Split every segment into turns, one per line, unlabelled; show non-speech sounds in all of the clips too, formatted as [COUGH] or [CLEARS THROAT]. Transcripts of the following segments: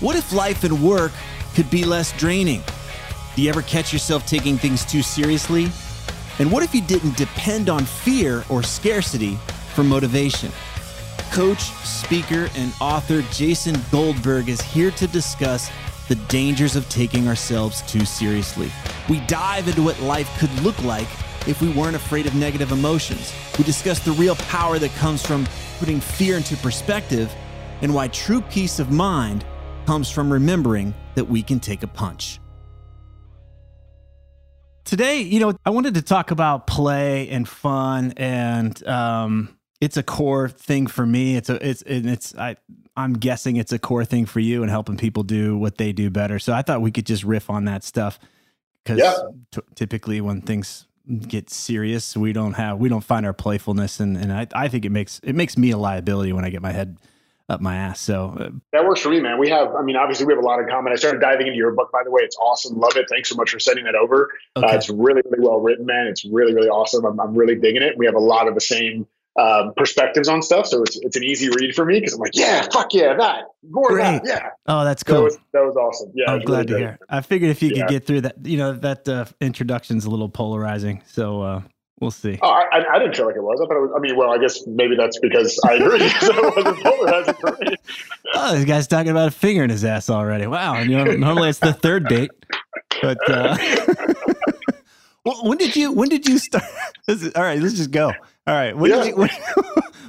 What if life and work could be less draining? Do you ever catch yourself taking things too seriously? And what if you didn't depend on fear or scarcity for motivation? Coach, speaker, and author Jason Goldberg is here to discuss the dangers of taking ourselves too seriously. We dive into what life could look like if we weren't afraid of negative emotions. We discuss the real power that comes from putting fear into perspective and why true peace of mind comes from remembering that we can take a punch. Today, you know, I wanted to talk about play and fun, and um, it's a core thing for me. It's a, it's, and it's, I, I'm guessing it's a core thing for you and helping people do what they do better. So I thought we could just riff on that stuff because
Yeah.
t- typically when things get serious, we don't have, we don't find our playfulness, and and I, I think it makes it makes me a liability when I get my head up my ass. So uh,
That works for me, man. We have, I mean, obviously we have a lot in common. I started diving into your book, by the way. It's awesome. Love it. Thanks so much for sending that over. Uh, it's really, really well written, man. It's really, really awesome. I'm, I'm really digging it. We have a lot of the same um, perspectives on stuff. So it's, it's an easy read for me because I'm like, yeah, fuck yeah, that. More that. Yeah.
oh, that's
That
cool.
was, that was awesome. Yeah.
I'm
was
glad
really
to hear. I figured if you
Yeah.
could get through that, you know, that uh, introduction's a little polarizing. So uh, we'll see.
Oh, I, I- didn't feel like it was. I thought it was. I mean, well, I guess maybe that's because I agree. [LAUGHS] so it wasn't polarizing for me.
Oh, this guy's talking about a finger in his ass already. Wow. And, you know, normally it's the third date, but uh, [LAUGHS] well, when did you when did you start? [LAUGHS] This is, all right, let's just go. All right, when did you when,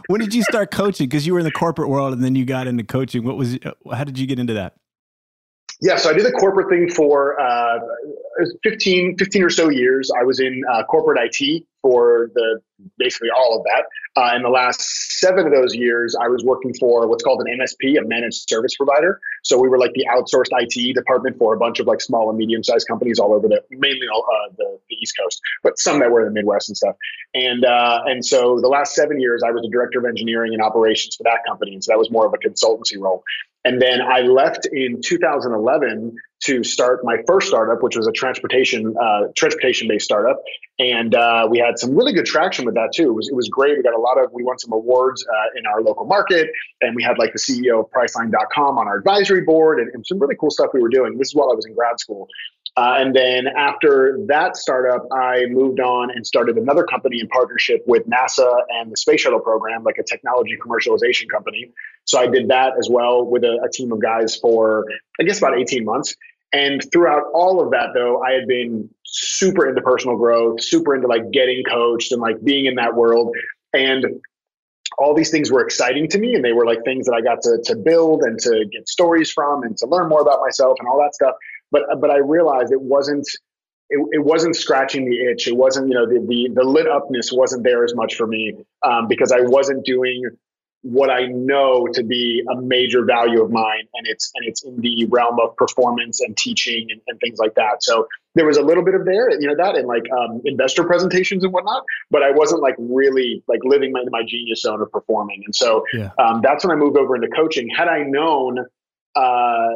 when did you start coaching? Because you were in the corporate world and then you got into coaching. What was uh, how did you get into that?
Yeah, so I did the corporate thing for uh, 15, 15 or so years. I was in uh, corporate IT for the basically all of that. Uh, in the last seven of those years, I was working for what's called an MSP, a managed service provider. So we were like the outsourced IT department for a bunch of like small and medium sized companies all over the mainly all, uh, the, the East Coast, but some that were in the Midwest and stuff. And uh, and so the last seven years, I was the director of engineering and operations for that company, and so that was more of a consultancy role. And then I left in 2011 to start my first startup, which was a transportation uh, transportation based startup, and uh, we had some really good traction with that too. It was it was great. We got a lot of we won some awards uh, in our local market, and we had like the CEO of Priceline.com on our advisory board, and, and some really cool stuff we were doing. This is while I was in grad school. Uh, and then after that startup, I moved on and started another company in partnership with NASA and the Space Shuttle program, like a technology commercialization company. So I did that as well with a, a team of guys for, I guess, about 18 months. And throughout all of that, though, I had been super into personal growth, super into like getting coached and like being in that world. And all these things were exciting to me and they were like things that I got to, to build and to get stories from and to learn more about myself and all that stuff. But, but I realized it wasn't, it, it wasn't scratching the itch. It wasn't, you know, the, the, the lit upness wasn't there as much for me um, because I wasn't doing what I know to be a major value of mine, and it's and it's in the realm of performance and teaching and, and things like that. So there was a little bit of there, you know, that and like um, investor presentations and whatnot, but I wasn't like really like living my, my genius zone of performing. And so yeah. um, that's when I moved over into coaching. Had I known, uh,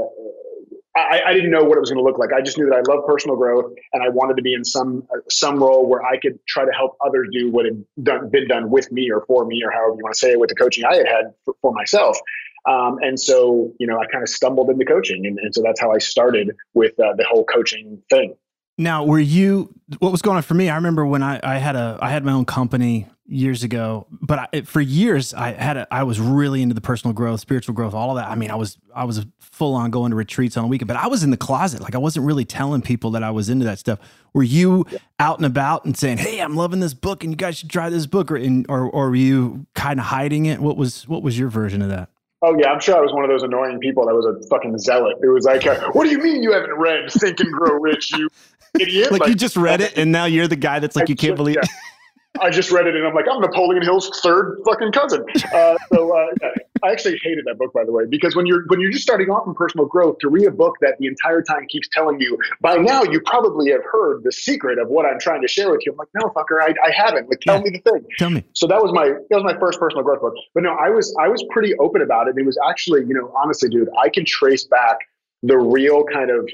I, I, didn't know what it was going to look like. I just knew that I love personal growth and I wanted to be in some uh, some role where I could try to help others do what had done, been done with me or for me or however you want to say it with the coaching I had had for, for myself. Um, and so, you know, I kind of stumbled into coaching. And, and so that's how I started with uh, the whole coaching thing.
Now, were you, what was going on for me? I remember when I, I had a, I had my own company years ago, but I, for years I had a, I was really into the personal growth, spiritual growth, all of that. I mean, I was, I was full on going to retreats on a weekend, but I was in the closet. Like I wasn't really telling people that I was into that stuff. Were you out and about and saying, Hey, I'm loving this book and you guys should try this book or, in, or, or were you kind of hiding it? What was, what was your version of that?
Oh yeah, I'm sure I was one of those annoying people that was a fucking zealot. It was like, uh, "What do you mean you haven't read Think and Grow Rich, you [LAUGHS] idiot?"
like, like, you just read it, and now you're the guy that's like, I "You can't believe." Yeah. [LAUGHS]
I just read it and I'm like, I'm Napoleon Hill's third fucking cousin. Uh, so uh, yeah. I actually hated that book, by the way, because when you're when you're just starting off in personal growth, to read a book that the entire time keeps telling you, by now you probably have heard the secret of what I'm trying to share with you. I'm like, no, fucker, I, I haven't. Like, tell yeah. me the thing.
Tell me.
So that was my that was my first personal growth book. But no, I was I was pretty open about it. It was actually, you know, honestly, dude, I can trace back the real kind of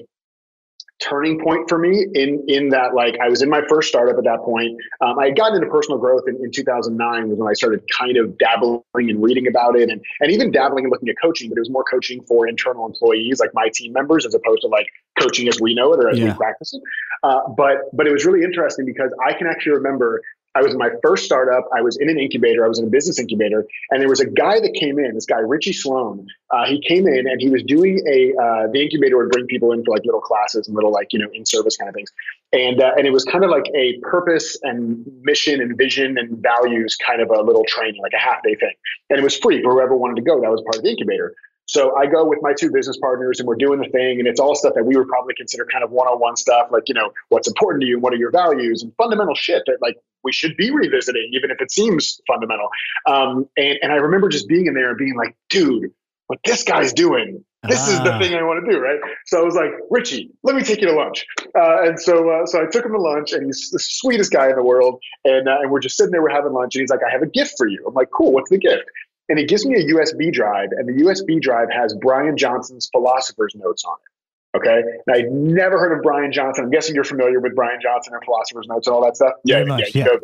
turning point for me in in that like I was in my first startup at that point. Um, I had gotten into personal growth in, in 2009 was when I started kind of dabbling and reading about it and and even dabbling and looking at coaching, but it was more coaching for internal employees like my team members as opposed to like coaching as we know it or as yeah. we practice it. Uh, but but it was really interesting because I can actually remember I was in my first startup. I was in an incubator. I was in a business incubator, and there was a guy that came in. This guy, Richie Sloan. Uh, he came in and he was doing a. Uh, the incubator would bring people in for like little classes and little like you know in service kind of things, and uh, and it was kind of like a purpose and mission and vision and values kind of a little training, like a half day thing, and it was free for whoever wanted to go. That was part of the incubator. So I go with my two business partners and we're doing the thing. And it's all stuff that we would probably consider kind of one on one stuff, like, you know, what's important to you and what are your values and fundamental shit that like we should be revisiting, even if it seems fundamental. Um, and, and I remember just being in there and being like, dude, what this guy's doing, this ah. is the ah. thing I want to do, right? So I was like, Richie, let me take you to lunch. Uh, and so, uh, so I took him to lunch, and he's the sweetest guy in the world. And uh, and we're just sitting there, we're having lunch, and he's like, I have a gift for you. I'm like, cool, what's the gift? And it gives me a USB drive, and the USB drive has Brian Johnson's Philosopher's Notes on it. Okay, now I'd never heard of Brian Johnson. I'm guessing you're familiar with Brian Johnson and Philosopher's Notes and all that stuff.
Yeah, much, yeah, yeah.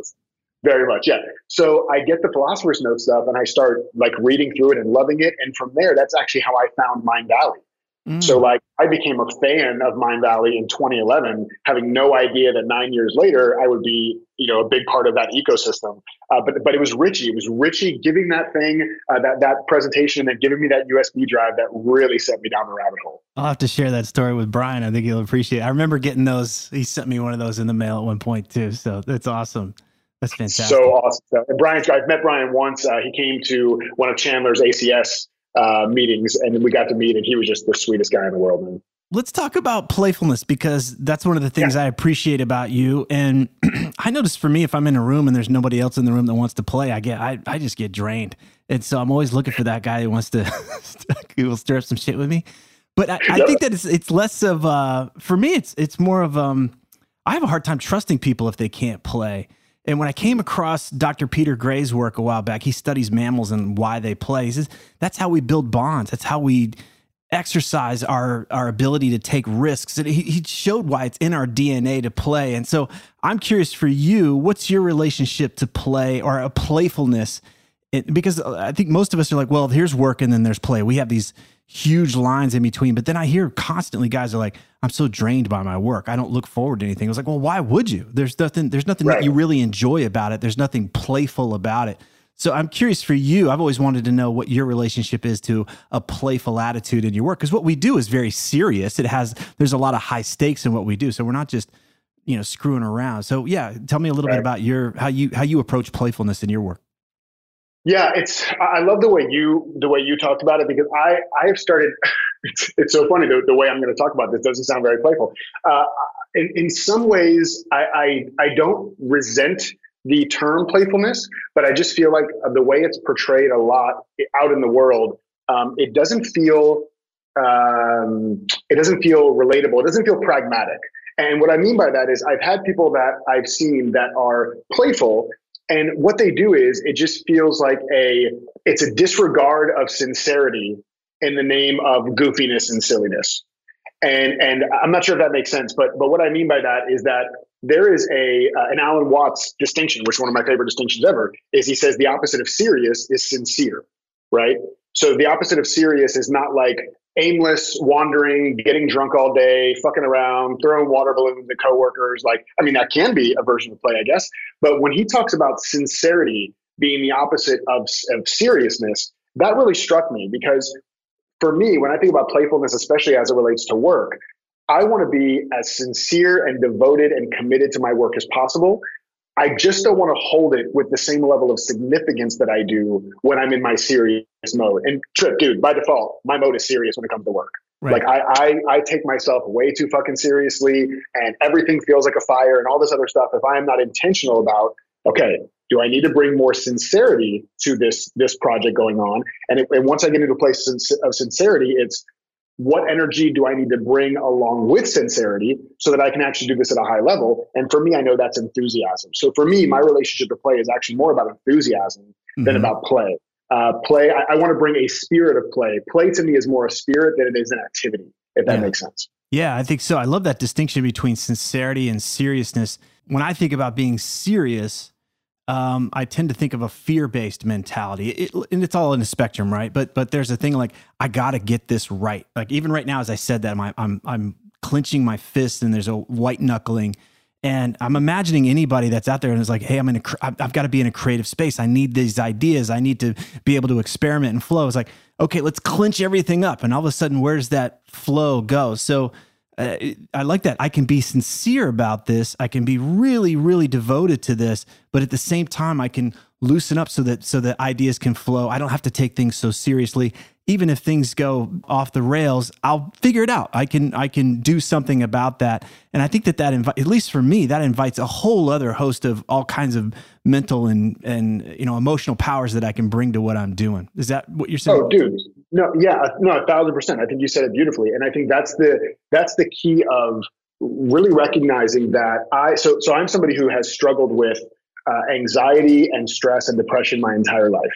Very much, yeah. So I get the Philosopher's notes stuff, and I start like reading through it and loving it, and from there, that's actually how I found Mindvalley. Mm. So like I became a fan of Mindvalley in 2011, having no idea that nine years later I would be, you know, a big part of that ecosystem. Uh, but but it was Richie. It was Richie giving that thing, uh, that that presentation, and then giving me that USB drive that really set me down the rabbit hole.
I'll have to share that story with Brian. I think he'll appreciate. it. I remember getting those. He sent me one of those in the mail at one point too. So that's awesome. That's fantastic.
So awesome. And Brian, I've met Brian once. Uh, he came to one of Chandler's ACS uh, meetings, and we got to meet, and he was just the sweetest guy in the world. Man.
Let's talk about playfulness because that's one of the things yeah. I appreciate about you. And [CLEARS THROAT] I notice for me, if I'm in a room and there's nobody else in the room that wants to play, I get I, I just get drained. And so I'm always looking for that guy who wants to [LAUGHS] who will stir up some shit with me. But I, I think that it's it's less of uh for me it's it's more of um I have a hard time trusting people if they can't play. And when I came across Dr. Peter Gray's work a while back, he studies mammals and why they play. He says that's how we build bonds. That's how we exercise our our ability to take risks. And he, he showed why it's in our DNA to play. And so I'm curious for you, what's your relationship to play or a playfulness? It, because I think most of us are like, well, here's work and then there's play. We have these huge lines in between. But then I hear constantly guys are like, I'm so drained by my work. I don't look forward to anything. I was like, well, why would you? There's nothing, there's nothing right. that you really enjoy about it. There's nothing playful about it. So I'm curious for you. I've always wanted to know what your relationship is to a playful attitude in your work. Because what we do is very serious. It has there's a lot of high stakes in what we do. So we're not just, you know, screwing around. So yeah, tell me a little right. bit about your how you how you approach playfulness in your work.
Yeah, it's I love the way you the way you talked about it because I I have started. [LAUGHS] It's, it's so funny the, the way I'm going to talk about this doesn't sound very playful. Uh, in, in some ways, I, I I don't resent the term playfulness, but I just feel like the way it's portrayed a lot out in the world, um, it doesn't feel um, it doesn't feel relatable. It doesn't feel pragmatic. And what I mean by that is I've had people that I've seen that are playful and what they do is it just feels like a it's a disregard of sincerity in the name of goofiness and silliness. And and I'm not sure if that makes sense, but but what I mean by that is that there is a uh, an Alan Watts distinction, which one of my favorite distinctions ever, is he says the opposite of serious is sincere, right? So the opposite of serious is not like aimless wandering, getting drunk all day, fucking around, throwing water balloons at coworkers. Like, I mean, that can be a version of play, I guess. But when he talks about sincerity being the opposite of, of seriousness, that really struck me because for me, when I think about playfulness, especially as it relates to work, I want to be as sincere and devoted and committed to my work as possible. I just don't want to hold it with the same level of significance that I do when I'm in my serious mode. And Tripp, dude, by default, my mode is serious when it comes to work. Right. Like I, I, I take myself way too fucking seriously, and everything feels like a fire, and all this other stuff. If I am not intentional about, okay, do I need to bring more sincerity to this this project going on? And, it, and once I get into a place of sincerity, it's what energy do I need to bring along with sincerity so that I can actually do this at a high level? And for me, I know that's enthusiasm. So for me, my relationship to play is actually more about enthusiasm mm-hmm. than about play. Uh, play, I, I want to bring a spirit of play. Play to me is more a spirit than it is an activity, if that
yeah.
makes sense.
Yeah, I think so. I love that distinction between sincerity and seriousness. When I think about being serious, um, I tend to think of a fear-based mentality, it, and it's all in a spectrum, right? But but there's a thing like I got to get this right. Like even right now, as I said that, I'm I'm, I'm clenching my fist, and there's a white knuckling, and I'm imagining anybody that's out there and is like, hey, I'm in a, I've got to be in a creative space. I need these ideas. I need to be able to experiment and flow. It's like, okay, let's clench everything up, and all of a sudden, where does that flow go? So uh, I like that. I can be sincere about this. I can be really, really devoted to this, but at the same time, I can loosen up so that so that ideas can flow. I don't have to take things so seriously. Even if things go off the rails, I'll figure it out. I can I can do something about that. And I think that that invite, at least for me, that invites a whole other host of all kinds of mental and and you know emotional powers that I can bring to what I'm doing. Is that what you're saying?
Oh, dude, no, yeah, no, a thousand percent. I think you said it beautifully, and I think that's the that's the key of really recognizing that I. So, so I'm somebody who has struggled with uh, anxiety and stress and depression my entire life,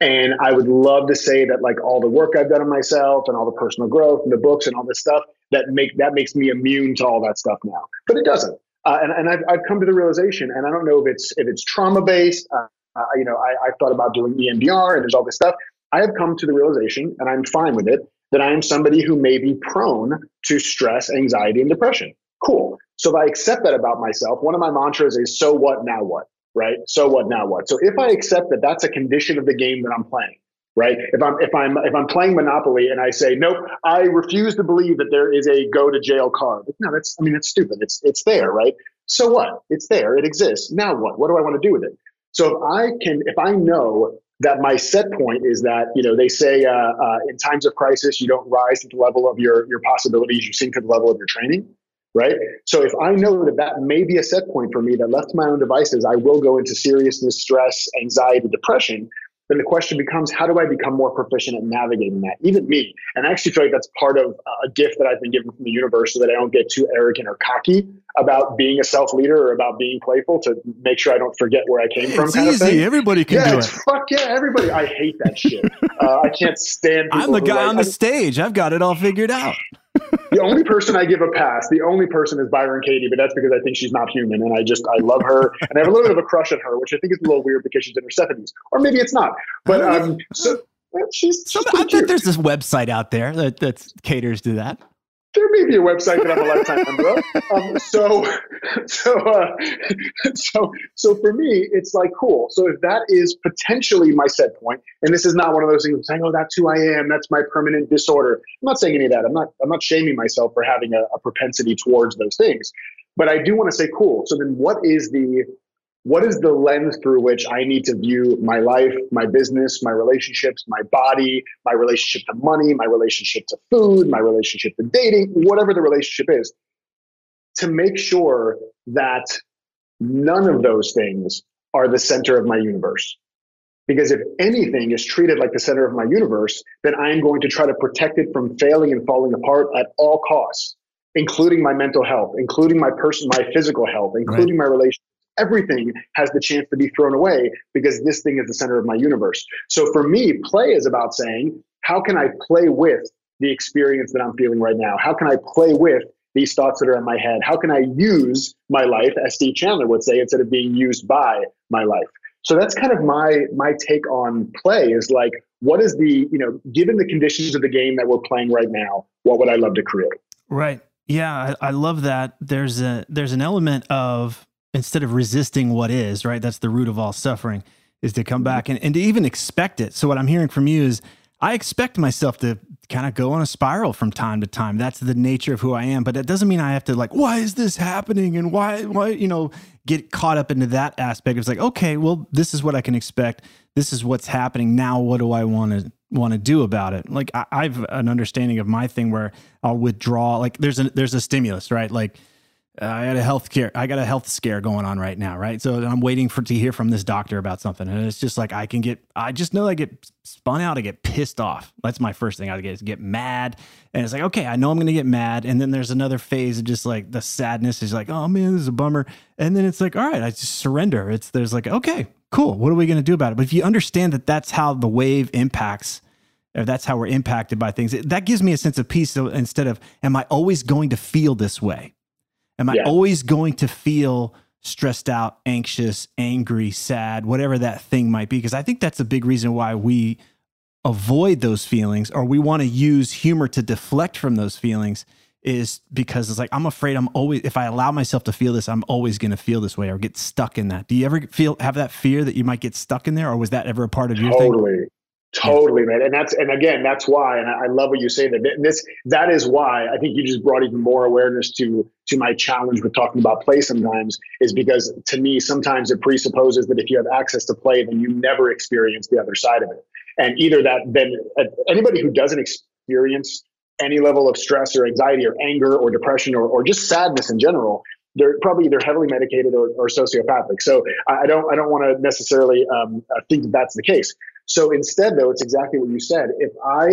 and I would love to say that like all the work I've done on myself and all the personal growth and the books and all this stuff that make that makes me immune to all that stuff now, but it doesn't. Uh, and and I've, I've come to the realization, and I don't know if it's if it's trauma based. Uh, uh, you know, I, I've thought about doing EMDR, and there's all this stuff. I have come to the realization, and I'm fine with it, that I am somebody who may be prone to stress, anxiety, and depression. Cool. So if I accept that about myself, one of my mantras is so what, now what? Right? So what, now what? So if I accept that that's a condition of the game that I'm playing, right? If I'm if I'm if I'm playing Monopoly and I say, nope, I refuse to believe that there is a go to jail card. No, that's I mean it's stupid. It's it's there, right? So what? It's there. It exists. Now what? What do I want to do with it? So if I can, if I know that my set point is that you know they say uh, uh, in times of crisis you don't rise to the level of your your possibilities you sink to the level of your training right? So if i know that that may be a set point for me that left my own devices i will go into seriousness stress anxiety depression then the question becomes how do I become more proficient at navigating that? Even me. And I actually feel like that's part of a gift that I've been given from the universe so that I don't get too arrogant or cocky about being a self leader or about being playful to make sure I don't forget where I came from.
It's easy. Everybody can
yeah,
do it.
Fuck yeah, everybody. I hate that shit. Uh, I can't stand [LAUGHS]
I'm the guy on the stage. I've got it all figured out [LAUGHS]
the only person I give a pass, the only person is Byron Katie, but that's because I think she's not human, and I just I love her, and I have a little bit of a crush on her, which I think is a little weird because she's in her seventies, or maybe it's not. But um, so she's, she's
I bet there's this website out there that that caters to that
there may be a website that I'm a lifetime member of. Um, so, so, uh, so, so for me, it's like cool. So if that is potentially my set point, and this is not one of those things saying, "Oh, that's who I am. That's my permanent disorder." I'm not saying any of that. I'm not. I'm not shaming myself for having a, a propensity towards those things. But I do want to say, cool. So then, what is the what is the lens through which I need to view my life, my business, my relationships, my body, my relationship to money, my relationship to food, my relationship to dating, whatever the relationship is, to make sure that none of those things are the center of my universe. Because if anything is treated like the center of my universe, then I am going to try to protect it from failing and falling apart at all costs including my mental health, including my person, my physical health, including right. my relationship. Everything has the chance to be thrown away because this thing is the center of my universe. So for me, play is about saying, how can I play with the experience that I'm feeling right now? How can I play with these thoughts that are in my head? How can I use my life, as Steve Chandler would say, instead of being used by my life? So that's kind of my my take on play is like, what is the, you know, given the conditions of the game that we're playing right now, what would I love to create?
Right. Yeah, I, I love that. There's a there's an element of instead of resisting what is, right? That's the root of all suffering, is to come back and, and to even expect it. So what I'm hearing from you is I expect myself to kind of go on a spiral from time to time. That's the nature of who I am. But that doesn't mean I have to like, why is this happening? And why, why, you know, get caught up into that aspect. It's like, okay, well, this is what I can expect. This is what's happening. Now, what do I want to want to do about it? Like, I, I've an understanding of my thing where I'll withdraw. Like, there's a there's a stimulus, right? Like Uh, I had a health care, I got a health scare going on right now, right? So I'm waiting for to hear from this doctor about something, and it's just like I can get, I just know I get spun out, I get pissed off. That's my first thing I get is get mad, and it's like okay, I know I'm gonna get mad, and then there's another phase of just like the sadness is like, oh man, this is a bummer, and then it's like, all right, I just surrender. It's there's like okay, cool, what are we gonna do about it? But if you understand that that's how the wave impacts if that's how we're impacted by things, that gives me a sense of peace. So instead of, am I always going to feel this way? Am I yeah. always going to feel stressed out, anxious, angry, sad, whatever that thing might be? Because I think that's a big reason why we avoid those feelings or we want to use humor to deflect from those feelings is because it's like I'm afraid I'm always if I allow myself to feel this, I'm always going to feel this way or get stuck in that. Do you ever feel have that fear that you might get stuck in there, or was that ever a part of your
totally. thing? Totally, man. And that's and again, that's why, and I, love what you say that this that is why I think you just brought even more awareness to to my challenge with talking about play sometimes, is because to me, sometimes it presupposes that if you have access to play, then you never experience the other side of it. And either that then uh, anybody who doesn't experience any level of stress or anxiety or anger or depression or, or just sadness in general, they're probably either heavily medicated or, or sociopathic. So I don't I don't want to necessarily um, uh, think that that's the case. So instead, though, it's exactly what you said. If I,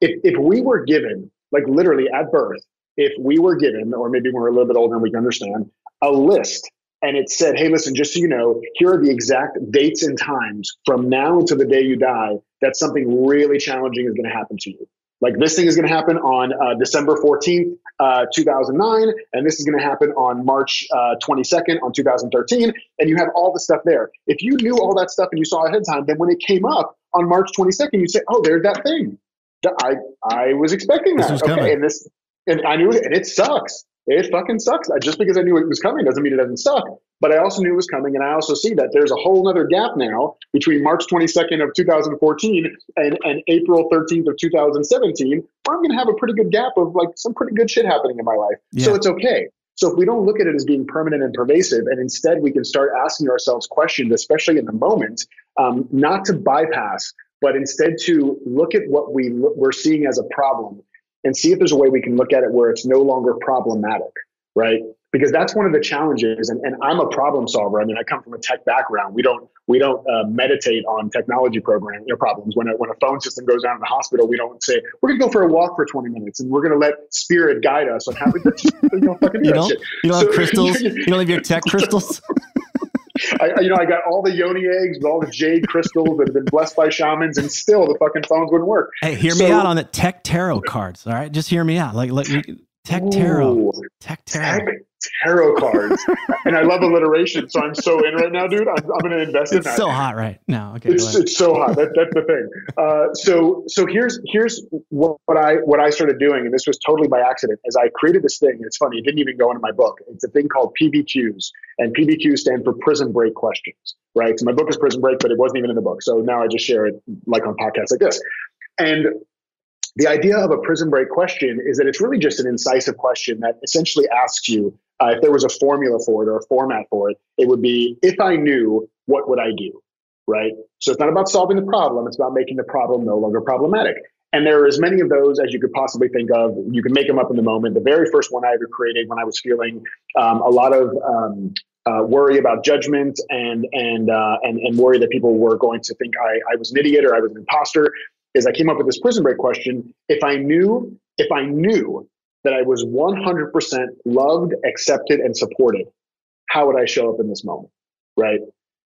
if, if we were given, like literally at birth, if we were given, or maybe we're a little bit older and we can understand, a list and it said, hey, listen, just so you know, here are the exact dates and times from now until the day you die that something really challenging is going to happen to you. Like this thing is going to happen on uh, December 14th, uh, 2009, and this is going to happen on March uh, 22nd on 2013. And you have all the stuff there. If you knew all that stuff and you saw ahead of time, then when it came up on March 22nd, you say, "Oh, there's that thing." I I was expecting that. okay, coming. and this and I knew it, and it sucks. It fucking sucks. Just because I knew it was coming doesn't mean it doesn't suck. But I also knew it was coming, and I also see that there's a whole other gap now between March 22nd of 2014 and, and April 13th of 2017, where I'm going to have a pretty good gap of like some pretty good shit happening in my life. Yeah. So it's okay. So if we don't look at it as being permanent and pervasive, and instead we can start asking ourselves questions, especially in the moment, um, not to bypass, but instead to look at what we we're seeing as a problem and see if there's a way we can look at it where it's no longer problematic, right? Because that's one of the challenges. And, and I'm a problem solver. I mean, I come from a tech background. We don't we don't uh, meditate on technology program you know, problems. When a, when a phone system goes down in the hospital, we don't say we're going to go for a walk for 20 minutes and we're going to let spirit guide us on how to [LAUGHS] you know, fucking do
you don't, shit. You don't so, have [LAUGHS] crystals. you don't have your tech crystals. [LAUGHS]
I, you know, I got all the yoni eggs with all the jade crystals that have been blessed by shamans, and still the fucking phones wouldn't work.
Hey, hear so, me out on the tech tarot cards. All right, just hear me out. Like, let me tech tarot, ooh, tech tarot. Tech
tarot cards, [LAUGHS] and I love alliteration. So I'm so in right now, dude. I'm, I'm going to invest
it's
in that.
It's so hot right now. Okay,
it's, it's so hot. That, that's the thing. Uh, so so here's here's what, what, I what I started doing, and this was totally by accident. As I created this thing, it's funny. It didn't even go into my book. It's a thing called PBQs, and PBQs stand for Prison Break Questions. Right. So my book is Prison Break, but it wasn't even in the book. So now I just share it like on podcasts like this. And the idea of a prison break question is that it's really just an incisive question that essentially asks you uh, if there was a formula for it or a format for it, it would be if I knew, what would I do? Right. So it's not about solving the problem, it's about making the problem no longer problematic. And there are as many of those as you could possibly think of. You can make them up in the moment. The very first one I ever created when I was feeling um, a lot of um, uh, worry about judgment and and, uh, and and worry that people were going to think I, I was an idiot or I was an imposter is I came up with this prison break question. If I knew, if I knew that I was 100% loved, accepted, and supported, how would I show up in this moment? Right.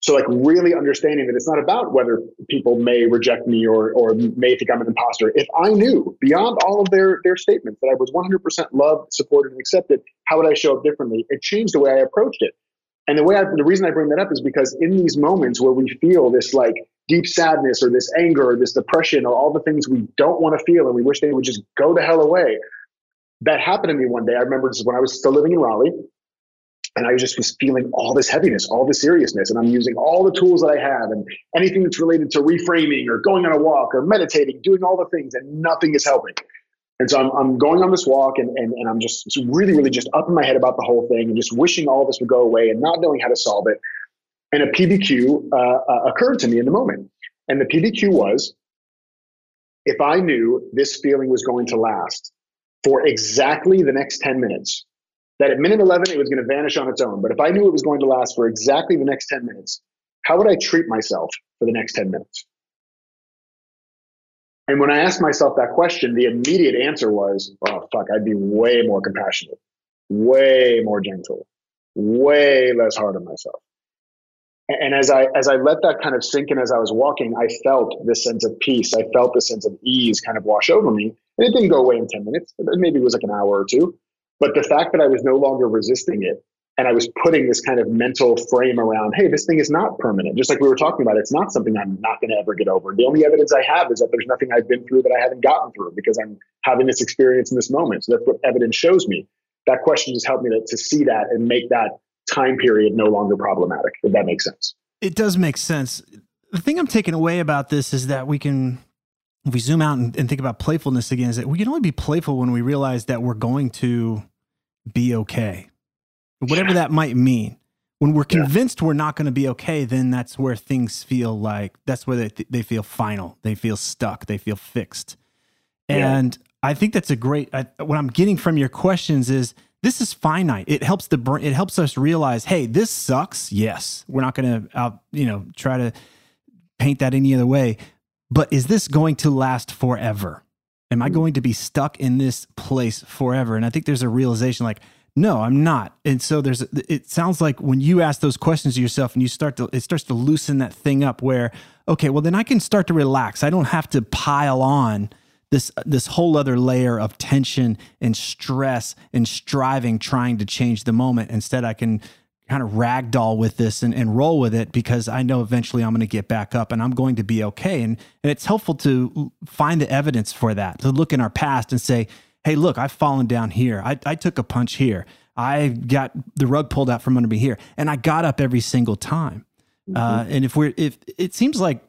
So, like, really understanding that it's not about whether people may reject me or, or may think I'm an imposter. If I knew beyond all of their, their statements that I was 100% loved, supported, and accepted, how would I show up differently? It changed the way I approached it. And the way I, the reason I bring that up is because in these moments where we feel this like deep sadness or this anger or this depression or all the things we don't want to feel and we wish they would just go the hell away, that happened to me one day. I remember this when I was still living in Raleigh. And I just was feeling all this heaviness, all this seriousness. And I'm using all the tools that I have and anything that's related to reframing or going on a walk or meditating, doing all the things, and nothing is helping. And so I'm, I'm going on this walk and, and, and I'm just really, really just up in my head about the whole thing and just wishing all this would go away and not knowing how to solve it. And a PBQ uh, uh, occurred to me in the moment. And the PBQ was if I knew this feeling was going to last for exactly the next 10 minutes, that at minute 11 it was going to vanish on its own. But if I knew it was going to last for exactly the next 10 minutes, how would I treat myself for the next 10 minutes? And when I asked myself that question, the immediate answer was, oh, fuck, I'd be way more compassionate, way more gentle, way less hard on myself. And as I as I let that kind of sink in as I was walking, I felt this sense of peace. I felt this sense of ease kind of wash over me. And it didn't go away in 10 minutes. Maybe it was like an hour or two. But the fact that I was no longer resisting it and I was putting this kind of mental frame around, hey, this thing is not permanent. Just like we were talking about, it's not something I'm not going to ever get over. The only evidence I have is that there's nothing I've been through that I haven't gotten through because I'm having this experience in this moment. So that's what evidence shows me. That question just helped me to, to see that and make that time period no longer problematic, if that makes sense.
It does make sense. The thing I'm taking away about this is that we can if we zoom out and, and, think about playfulness again, is that we can only be playful when we realize that we're going to be okay, whatever that might mean. When we're convinced yeah. we're not going to be okay, then that's where things feel like that's where they, they feel final. They feel stuck. They feel fixed. And yeah. I think that's a great. I, what I'm getting from your questions is this is finite. It helps the brain. It helps us realize, hey, this sucks. Yes, we're not going to uh, out. You know, try to paint that any other way. But is this going to last forever? Am I hmm. going to be stuck in this place forever? And I think there's a realization like, no, I'm not. And so there's, it sounds like when you ask those questions to yourself and you start to, it starts to loosen that thing up where, okay, well, then I can start to relax. I don't have to pile on this, this whole other layer of tension and stress and striving, trying to change the moment. Instead, I can kind of ragdoll with this and, and roll with it because I know eventually I'm going to get back up and I'm going to be okay. And, and it's helpful to find the evidence for that, to look in our past and say, hey, look, I've fallen down here. I, I took a punch here. I got the rug pulled out from under me here. And I got up every single time. Mm-hmm. Uh, and if we're, if it seems like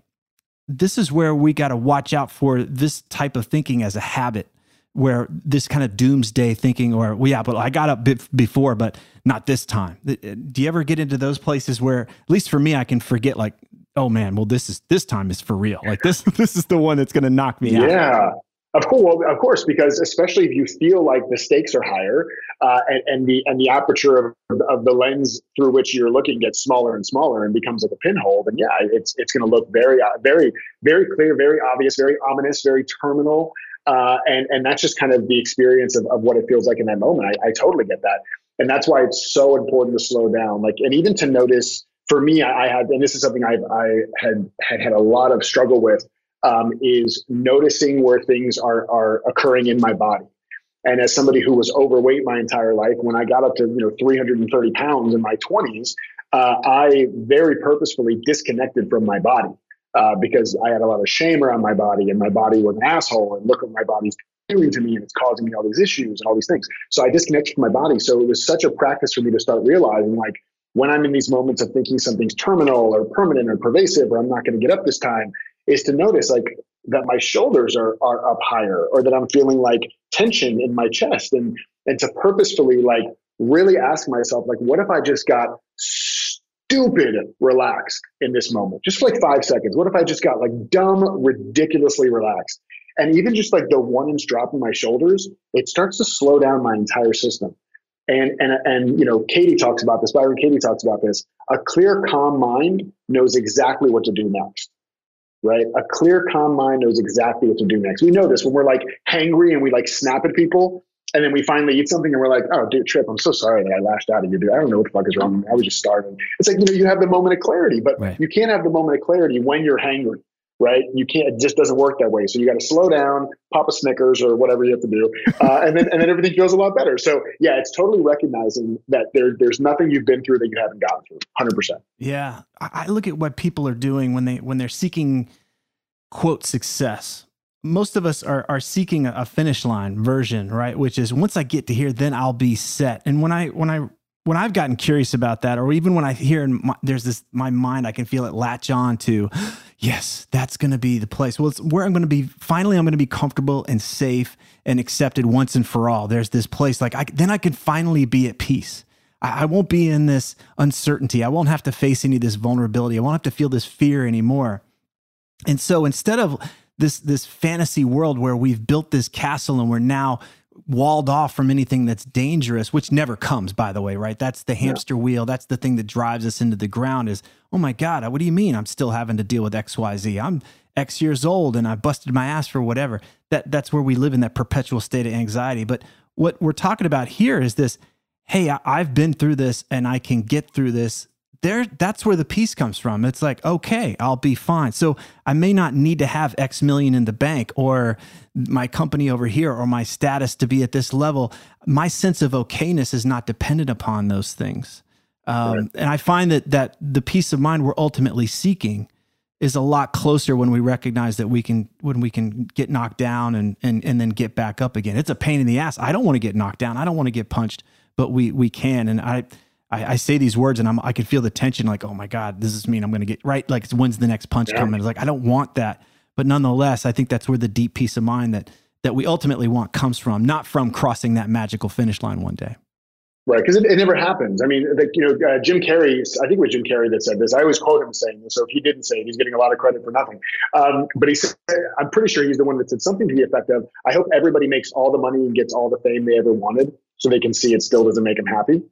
this is where we got to watch out for this type of thinking as a habit where this kind of doomsday thinking or well, yeah but i got up before but not this time uh, do you ever get into those places where at least for me i can forget like oh man well this is this time is for real like this [LAUGHS] this is the one that's going to knock me
yeah.
out
yeah of course, well, of course, because especially if you feel like the stakes are higher, uh, and, and, the and the aperture of, of the lens through which you're looking gets smaller and smaller and becomes like a pinhole, then yeah, it's it's going to look very, uh, very, very clear, very obvious, very ominous, very terminal, uh, and and that's just kind of the experience of, of what it feels like in that moment. I, I totally get that, and that's why it's so important to slow down. Like, and even to notice. For me, I, I had, and this is something I I had had had a lot of struggle with, um, is noticing where things are are occurring in my body. And as somebody who was overweight my entire life, when I got up to you know 330 pounds in my 20s, uh, I very purposefully disconnected from my body uh, because I had a lot of shame around my body and my body was an asshole and look what my body's doing to me and it's causing me all these issues and all these things. So I disconnected from my body. So it was such a practice for me to start realizing like when I'm in these moments of thinking something's terminal or permanent or pervasive or I'm not going to get up this time is to notice like that my shoulders are are up higher or that I'm feeling like tension in my chest and and to purposefully like really ask myself like what if I just got stupid relaxed in this moment, just for like five seconds. What if I just got like dumb, ridiculously relaxed? And even just like the one inch drop in my shoulders, it starts to slow down my entire system. And and and you know, Katie talks about this. Byron Katie talks about this. A clear, calm mind knows exactly what to do next. Right? A clear, calm mind knows exactly what to do next. We know this when we're like hangry and we like snap at people and then we finally eat something and we're like, oh, dude, Tripp, I'm so sorry that I lashed out at you, dude. I don't know what the fuck is wrong. I was just starving. It's like, you know, you have the moment of clarity, but right. you can't have the moment of clarity when you're hangry, right? You can't, it just doesn't work that way. So you got to slow down, pop a Snickers or whatever you have to do. Uh, and then, and then everything feels a lot better. So yeah, it's totally recognizing that there, there's nothing you've been through that you haven't gotten through 100%.
Yeah. I look at what people are doing when they, when they're seeking quote success most of us are are seeking a finish line version, right? Which is once I get to here, then I'll be set. And when I when I when I've gotten curious about that, or even when I hear my, there's this my mind, I can feel it latch on to, yes, that's going to be the place. Well, it's where I'm going to be. Finally, I'm going to be comfortable and safe and accepted once and for all. There's this place like I, then I can finally be at peace. I, I won't be in this uncertainty. I won't have to face any of this vulnerability. I won't have to feel this fear anymore. And so instead of this this fantasy world where we've built this castle and we're now walled off from anything that's dangerous which never comes by the way right? That's the hamster yeah. wheel. That's the thing that drives us into the ground is oh my god what do you mean i'm still having to deal with xyz i'm x years old and i busted my ass for whatever. That that's where we live in that perpetual state of anxiety. But what we're talking about here is this hey i've been through this and i can get through this there that's where the peace comes from. It's like okay i'll be fine. So i may not need to have x million in the bank or my company over here or my status to be at this level. My sense of okayness is not dependent upon those things. Um, right. and i find that that the peace of mind we're ultimately seeking is a lot closer when we recognize that we can when we can get knocked down and and and then get back up again. It's a pain in the ass. I don't want to get knocked down. I don't want to get punched but we we can. And i I, I, say these words and I'm, I can feel the tension like, oh my God, this is mean I'm going to get right. Like, when's the next punch yeah. coming? It's like, I don't want that. But nonetheless, I think that's where the deep peace of mind that, that we ultimately want comes from, not from crossing that magical finish line one day.
Right, because it, it, never happens. I mean, like you know, uh, Jim Carrey. I think it was Jim Carrey that said this. I always quote him saying this. So if he didn't say it, he's getting a lot of credit for nothing. Um, but he said, I'm pretty sure he's the one that said something to the effect of, "I hope everybody makes all the money and gets all the fame they ever wanted, so they can see it still doesn't make them happy."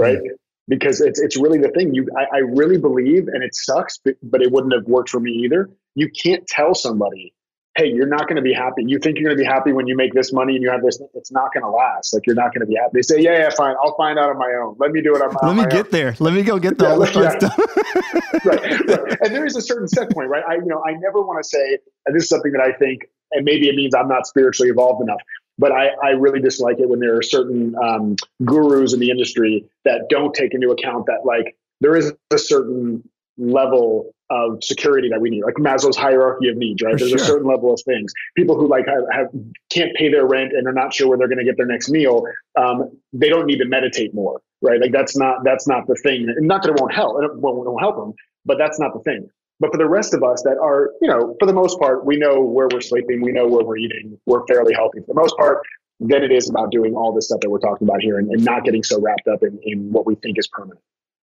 Right. Mm-hmm because it's it's really the thing. You, I, I really believe, and it sucks, but, but it wouldn't have worked for me either. You can't tell somebody, hey, you're not going to be happy. You think you're going to be happy when you make this money and you have this. It's not going to last. Like you're not going to be happy. They say, yeah, yeah, fine. I'll find out on my own. Let me do it on my.
Let me get
own.
there. Let me go get the yeah, all the fun yeah.
stuff. [LAUGHS] right, right. And there is a certain set point, right? I you know I never want to say, and this is something that I think, and maybe it means I'm not spiritually evolved enough but I, I really dislike it when there are certain um, gurus in the industry that don't take into account that like there is a certain level of security that we need, like Maslow's hierarchy of needs, right? For There's sure. a certain level of things. People who like have, have can't pay their rent and are not sure where they're going to get their next meal. Um, they don't need to meditate more, right? Like that's not that's not the thing. Not that it won't help, it won't, it won't help them, but that's not the thing. But for the rest of us that are, you know, for the most part, we know where we're sleeping, we know where we're eating, we're fairly healthy for the most part. Then it is about doing all this stuff that we're talking about here and, and not getting so wrapped up in, in what we think is permanent.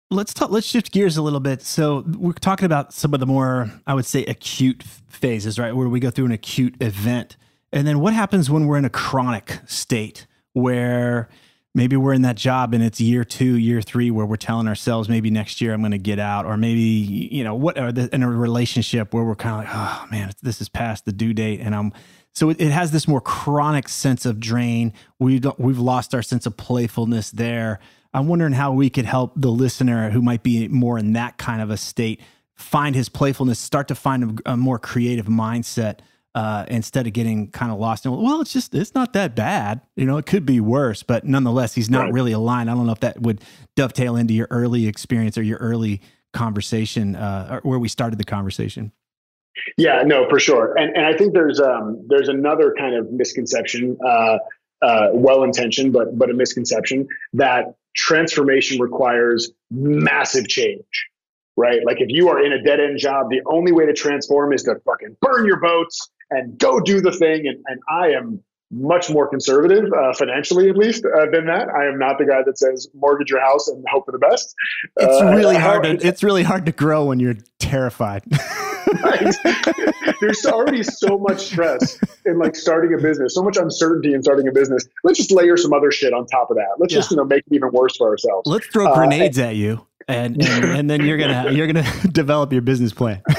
Let's talk. Let's shift gears a little bit. So we're talking about some of the more, I would say, acute phases, right, where we go through an acute event, and then what happens when we're in a chronic state, where maybe we're in that job and it's year two, year three, where we're telling ourselves maybe next year I'm going to get out, or maybe you know what, or the, in a relationship where we're kind of like, oh man, this is past the due date, and I'm. So it, it has this more chronic sense of drain. We we've lost our sense of playfulness there. I'm wondering how we could help the listener who might be more in that kind of a state find his playfulness, start to find a, a more creative mindset uh, instead of getting kind of lost in, well, it's just, it's not that bad. You know, it could be worse, but nonetheless, he's not right. really aligned. I don't know if that would dovetail into your early experience or your early conversation uh, where we started the conversation.
Yeah, no, for sure. And, and I think there's, um, there's another kind of misconception, uh, uh, well-intentioned, but, but a misconception that transformation requires massive change right? Like if you are in a dead end job, the only way to transform is to fucking burn your boats and go do the thing. And, and I am much more conservative, uh, financially at least, uh, than that. I am not the guy that says mortgage your house and hope for the best.
It's uh, really hard. To, it's really hard to grow when you're terrified.
right. [LAUGHS] There's already so much stress in like starting a business, so much uncertainty in starting a business. Let's just layer some other shit on top of that. Let's yeah. just you know make it even worse for ourselves.
Let's throw uh, grenades at you and, and, and then you're gonna you're gonna [LAUGHS] develop your business plan. [LAUGHS]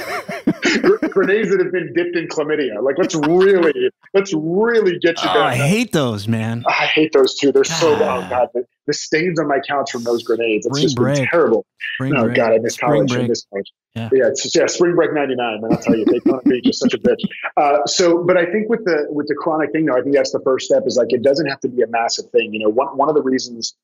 grenades that have been dipped in chlamydia. Like let's really let's really get you.
Oh, I hate those, man.
I hate those too. They're so oh god. The, the stains on my couch from those grenades. It's just been terrible. Spring oh break. god, I miss college. I miss college. Yeah. yeah, it's just, yeah, spring break '99. Man, I'll tell you, Daytona Beach is such a bitch. Uh, so, but I think with the with the chronic thing, though, I think that's the first step. Is like it doesn't have to be a massive thing. You know, one one of the reasons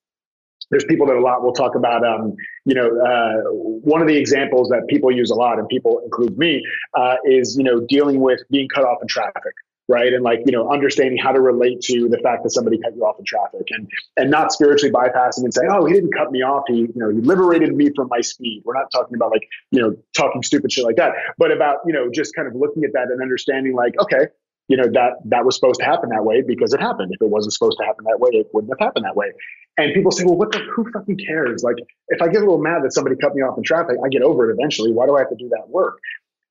there's people that a lot will talk about um, you know uh, one of the examples that people use a lot and people include me uh, is you know dealing with being cut off in traffic right? And like you know understanding how to relate to the fact that somebody cut you off in traffic and and not spiritually bypassing and saying oh he didn't cut me off. He you know he liberated me from my speed. We're not talking about like you know talking stupid shit like that but about you know just kind of looking at that and understanding like okay you know that that was supposed to happen that way because it happened. If it wasn't supposed to happen that way, it wouldn't have happened that way. And people say, well, what the who fucking cares? Like, if I get a little mad that somebody cut me off in traffic, I get over it eventually. Why do I have to do that work?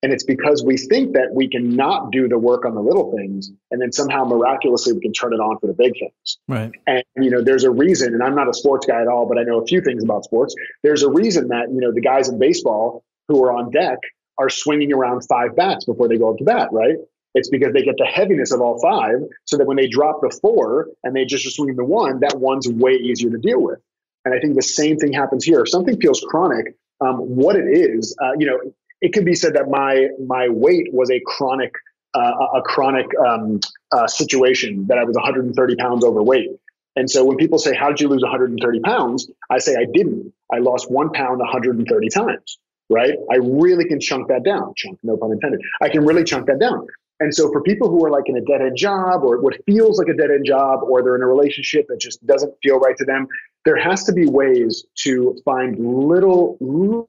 And it's because we think that we can not do the work on the little things, and then somehow miraculously we can turn it on for the big things.
Right.
And you know, there's a reason, and I'm not a sports guy at all, but I know a few things about sports. There's a reason that you know the guys in baseball who are on deck are swinging around five bats before they go up to bat, right? It's because they get the heaviness of all five, so that when they drop the four and they just swing the one, that one's way easier to deal with. And I think the same thing happens here. If something feels chronic, um, what it is, uh, you know, it could be said that my my weight was a chronic uh, a chronic um, uh, situation that I was 130 pounds overweight. And so when people say, "How did you lose 130 pounds?" I say, "I didn't. I lost one pound 130 times." Right? I really can chunk that down. Chunk, no pun intended. I can really chunk that down. And so for people who are like in a dead end job or what feels like a dead end job or they're in a relationship that just doesn't feel right to them, there has to be ways to find little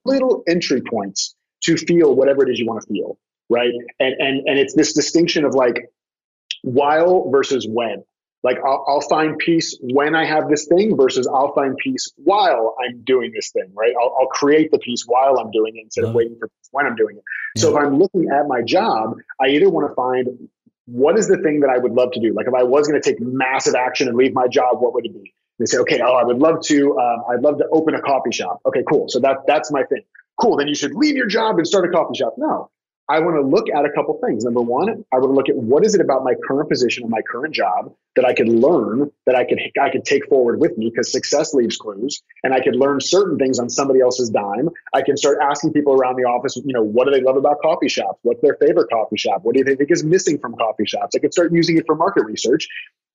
little entry points to feel whatever it is you want to feel, right? And and and it's this distinction of like while versus when. Like I'll, I'll, find peace when I have this thing versus I'll find peace while I'm doing this thing, right? I'll, I'll create the peace while I'm doing it instead of waiting for when I'm doing it. Yeah. So if I'm looking at my job, I either want to find what is the thing that I would love to do? Like if I was going to take massive action and leave my job, what would it be? They say, okay, oh, I would love to, um, I'd love to open a coffee shop. Okay, cool. So that that's my thing. Cool. Then you should leave your job and start a coffee shop. No, I want to look at a couple things. Number one, I want to look at what is it about my current position and my current job that I could learn that I could I could take forward with me because success leaves clues, and I could learn certain things on somebody else's dime. I can start asking people around the office, you know, what do they love about coffee shops? What's their favorite coffee shop? What do they think is missing from coffee shops? I could start using it for market research.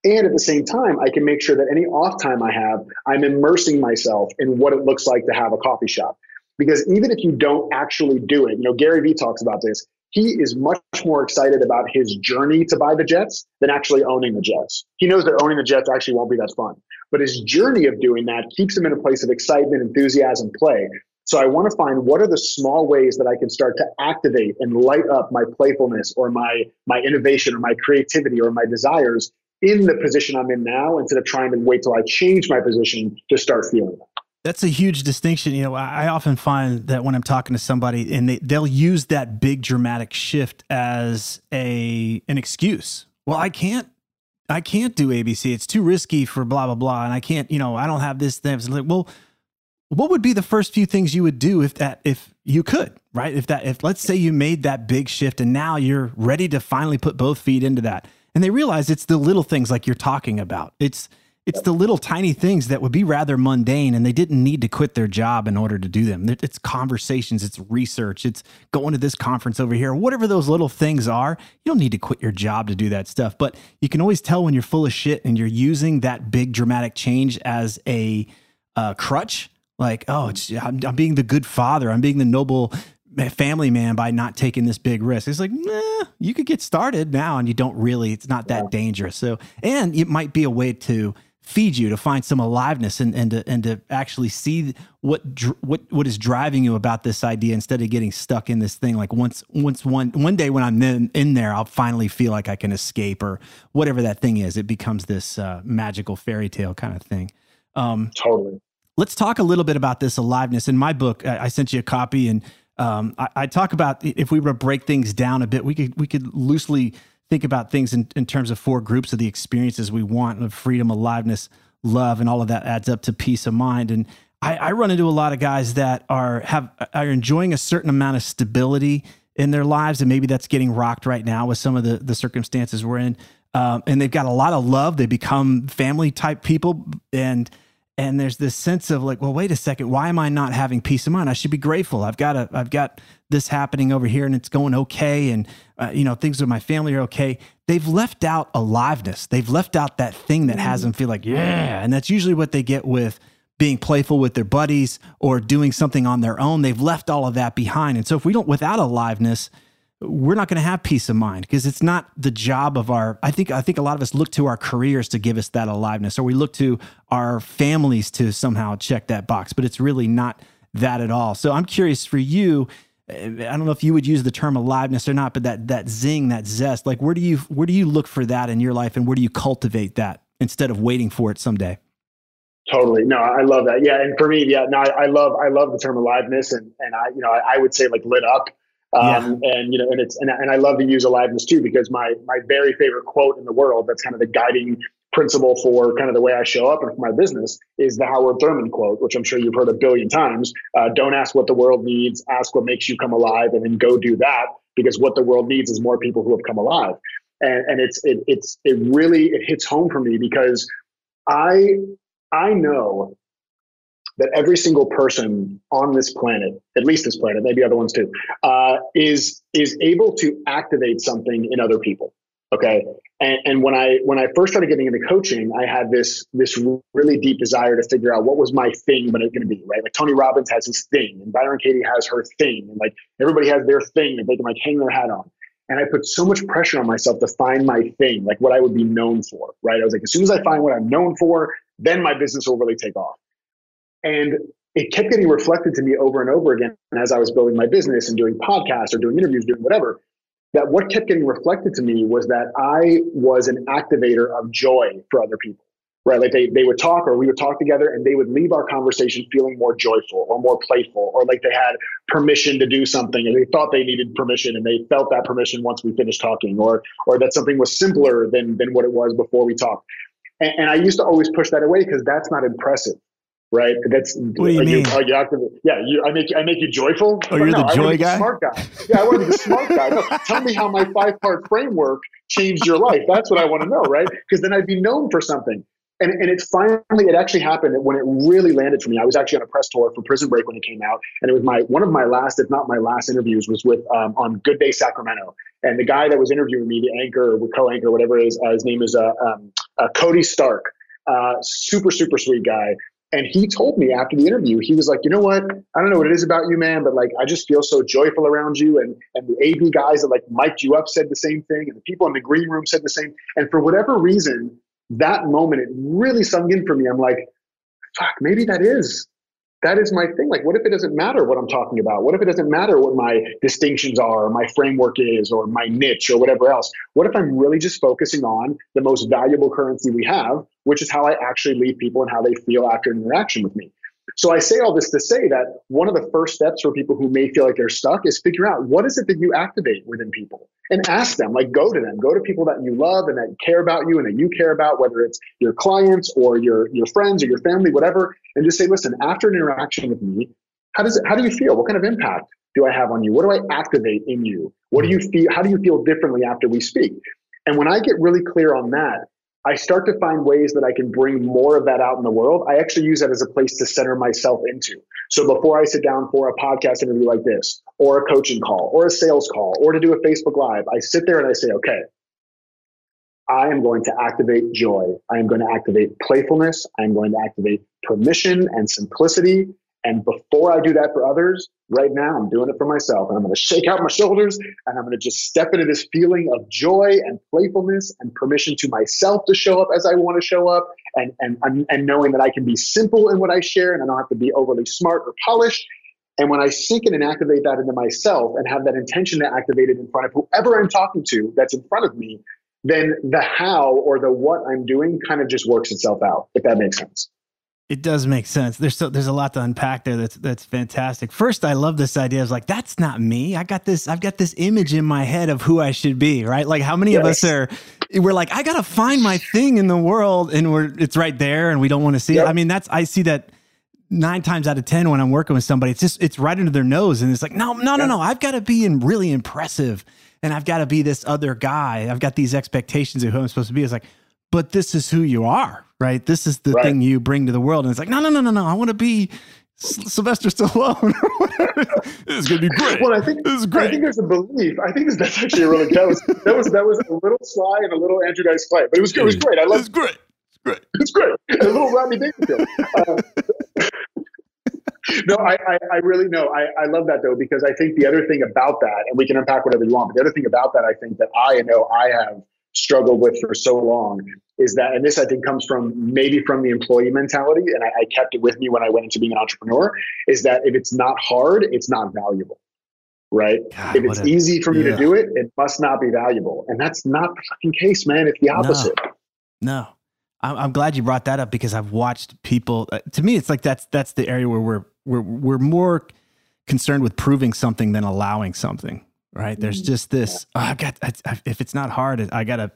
And at the same time, I can make sure that any off time I have, I'm immersing myself in what it looks like to have a coffee shop. Because even if you don't actually do it, you know, Gary Vee talks about this. He is much more excited about his journey to buy the Jets than actually owning the Jets. He knows that owning the Jets actually won't be that fun, but his journey of doing that keeps him in a place of excitement, enthusiasm, play. So I want to find what are the small ways that I can start to activate and light up my playfulness or my my innovation or my creativity or my desires in the position I'm in now instead of trying to wait till I change my position to start feeling that
that's a huge distinction. You know, I often find that when I'm talking to somebody and they, they'll use that big dramatic shift as a an excuse. Well, I can't I can't do ABC. It's too risky for blah blah blah, and I can't. You know, I don't have this. Thing. Like, well, what would be the first few things you would do if that if you could, right? If that if let's say you made that big shift and now you're ready to finally put both feet into that, and they realize it's the little things like you're talking about. It's it's the little tiny things that would be rather mundane and they didn't need to quit their job in order to do them. It's conversations, it's research, it's going to this conference over here, whatever those little things are. You don't need to quit your job to do that stuff, but you can always tell when you're full of shit and you're using that big dramatic change as a uh, crutch. Like, oh, it's I'm, I'm being the good father, I'm being the noble family man by not taking this big risk. It's like, nah, you could get started now and you don't really, it's not that dangerous. So, and it might be a way to feed you to find some aliveness and, and to and to actually see what what what is driving you about this idea instead of getting stuck in this thing. Like once once one one day when I'm in, in there I'll finally feel like I can escape or whatever that thing is. It becomes this uh, magical fairy tale kind of thing.
Um, totally.
let's talk a little bit about this aliveness. In my book I, I sent you a copy and um, I, I talk about if we were to break things down a bit we could we could loosely think about things in, in terms of four groups of the experiences we want of freedom, aliveness, love, and all of that adds up to peace of mind. And I, I run into a lot of guys that are have are enjoying a certain amount of stability in their lives, and maybe that's getting rocked right now with some of the the circumstances we're in. Um, and they've got a lot of love. They become family type people, and and there's this sense of like, well, wait a second, why am I not having peace of mind? I should be grateful. I've got a, I've got this happening over here, and it's going okay, and uh, you know things with my family are okay. They've left out aliveness. They've left out that thing that has them feel like yeah, and that's usually what they get with being playful with their buddies or doing something on their own. They've left all of that behind. And so if we don't without aliveness, we're not going to have peace of mind because it's not the job of our I think I think a lot of us look to our careers to give us that aliveness or we look to our families to somehow check that box, but it's really not that at all. So I'm curious for you eh, I don't know if you would use the term aliveness or not, but that that zing, that zest, like where do you where do you look for that in your life and where do you cultivate that instead of waiting for it someday?
Totally. No, I love that. Yeah. And for me, yeah, no, I, I love, I love the term aliveness and, and I, you know, I, I would say like lit up. Um, yeah. and, you know, and it's, and, and I love to use aliveness too, because my, my very favorite quote in the world, that's kind of the guiding principle for kind of the way I show up and for my business is the Howard Thurman quote, which I'm sure you've heard a billion times. Uh, don't ask what the world needs, ask what makes you come alive and then go do that because what the world needs is more people who have come alive. And, and it's, it, it's, it really, it hits home for me because I I know that every single person on this planet, at least this planet, maybe other ones too, uh, is is able to activate something in other people. Okay, and, and when I when I first started getting into coaching, I had this this really deep desire to figure out what was my thing, but it's going to be right. Like Tony Robbins has his thing, and Byron Katie has her thing, and like everybody has their thing that they can like hang their hat on. And I put so much pressure on myself to find my thing, like what I would be known for, right? I was like, as soon as I find what I'm known for, then my business will really take off. And it kept getting reflected to me over and over again as I was building my business and doing podcasts or doing interviews, doing whatever. That what kept getting reflected to me was that I was an activator of joy for other people right? Like they, they would talk or we would talk together and they would leave our conversation feeling more joyful or more playful or like they had permission to do something and they thought they needed permission and they felt that permission once we finished talking or or that something was simpler than than what it was before we talked. And, and I used to always push that away because that's not impressive. Right. That's
what do you mean?
You, you yeah, you, I make I make you joyful.
Oh, you're no, the joy guy.
The smart guy. Yeah, I want to be the smart guy. No, tell me how my five part framework changed your life. That's what I want to know, right? Because then I'd be known for something and, and it finally it actually happened when it really landed for me i was actually on a press tour for prison break when it came out and it was my one of my last if not my last interviews was with um, on good day sacramento and the guy that was interviewing me the anchor or co-anchor whatever it is uh, his name is uh, um, uh, cody stark uh, super super sweet guy and he told me after the interview he was like you know what? I don't know what it is about you man but like i just feel so joyful around you. And and the av guys that like mic'd you up said the same thing and the people in the green room said the same. And for whatever reason that moment, it really sunk in for me. I'm like, fuck, maybe that is that is my thing. Like, what if it doesn't matter what I'm talking about? What if it doesn't matter what my distinctions are, or my framework is, or my niche, or whatever else? What if I'm really just focusing on the most valuable currency we have, which is how I actually leave people and how they feel after an interaction with me? So I say all this to say that one of the first steps for people who may feel like they're stuck is figure out what is it that you activate within people and ask them, like go to them, go to people that you love and that care about you and that you care about, whether it's your clients or your, your friends or your family, whatever, and just say, listen, after an interaction with me, how does it, how do you feel? What kind of impact do I have on you? What do I activate in you? What do you feel? How do you feel differently after we speak? And when I get really clear on that, I start to find ways that I can bring more of that out in the world. I actually use that as a place to center myself into. So before I sit down for a podcast interview like this, or a coaching call, or a sales call, or to do a Facebook Live, I sit there and I say, okay, I am going to activate joy. I am going to activate playfulness. I'm going to activate permission and simplicity and before I do that for others, right now I'm doing it for myself. And I'm going to shake out my shoulders and I'm going to just step into this feeling of joy and playfulness and permission to myself to show up as I want to show up and, and, and knowing that I can be simple in what I share and I don't have to be overly smart or polished. And when I sink in and activate that into myself and have that intention to activate it in front of whoever I'm talking to that's in front of me, then the how or the what I'm doing kind of just works itself out, if that makes sense.
It does make sense. There's so there's a lot to unpack there. That's that's fantastic. First, I love this idea. of like, that's not me. I got this. I've got this image in my head of who I should be. Right? Like, how many yes. of us are? We're like, I gotta find my thing in the world, and we're it's right there, and we don't want to see yep. it. I mean, that's I see that nine times out of ten when I'm working with somebody, it's just it's right under their nose, and it's like, no, no, no, no. I've got to be in really impressive, and I've got to be this other guy. I've got these expectations of who I'm supposed to be. It's like, but this is who you are, right? This is the right. thing you bring to the world, and it's like, no, no, no, no, no. I want to be Sylvester Stallone. [LAUGHS] this is gonna be great.
Well, I think
this is great.
I think there's a belief. I think that's actually a really that was that was that was a little sly and a little Andrew Dice Clay, but it was it was great. I love it.
it's great. It's great.
It's great. A little Rodney Dangerfield. Uh, [LAUGHS] no, I, I, I, really know. I, I love that though, because I think the other thing about that, and we can unpack whatever you want, but the other thing about that, I think that I know I have struggled with for so long is that, and this I think comes from maybe from the employee mentality, and I, I kept it with me when I went into being an entrepreneur, is that if it's not hard, it's not valuable. Right? God, if it's a, easy for me yeah. to do it, it must not be valuable. And that's not the fucking case, man. It's the opposite.
No. no. I'm glad you brought that up because I've watched people. Uh, to me, it's like that's that's the area where we're we're we're more concerned with proving something than allowing something. Right? There's mm. just this. Oh, I got I, if it's not hard, I gotta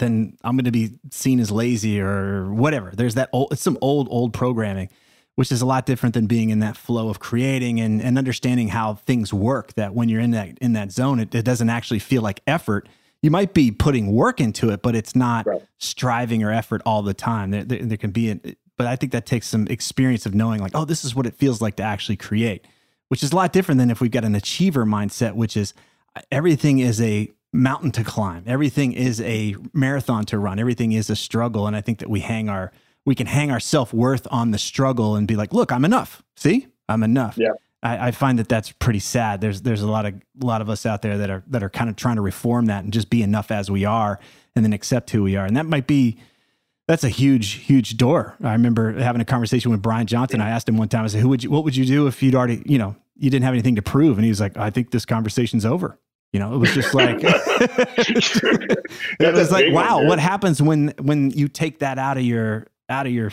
then I'm going to be seen as lazy or whatever. There's that old, it's some old, old programming, which is a lot different than being in that flow of creating and, and understanding how things work. That when you're in that, in that zone, it, it doesn't actually feel like effort. You might be putting work into it, but it's not right. striving or effort all the time. There, there, there can be, a, but I think that takes some experience of knowing like, oh, this is what it feels like to actually create, which is a lot different than if we've got an achiever mindset, which is uh, everything is a mountain to climb. Everything is a marathon to run. Everything is a struggle. And I think that we hang our we can hang our self worth on the struggle and be like, look, I'm enough. See, I'm enough.
Yeah.
I, I, find that that's pretty sad. There's there's a lot of a lot of us out there that are that are kind of trying to reform that and just be enough as we are, and then accept who we are. And that might be that's a huge huge door. I remember having a conversation with Brian Johnson. I asked him one time. I said, "Who would you? What would you do if you'd already you know you didn't have anything to prove?" And he was like, "I think this conversation's over." You know, it was just like [LAUGHS] [LAUGHS] it was like, wow, one, what happens when when you take that out of your out of your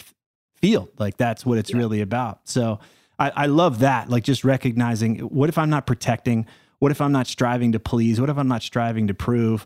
field? Like that's what it's yeah. really about. So I, I love that. Like just recognizing what if I'm not protecting? What if I'm not striving to please? What if I'm not striving to prove?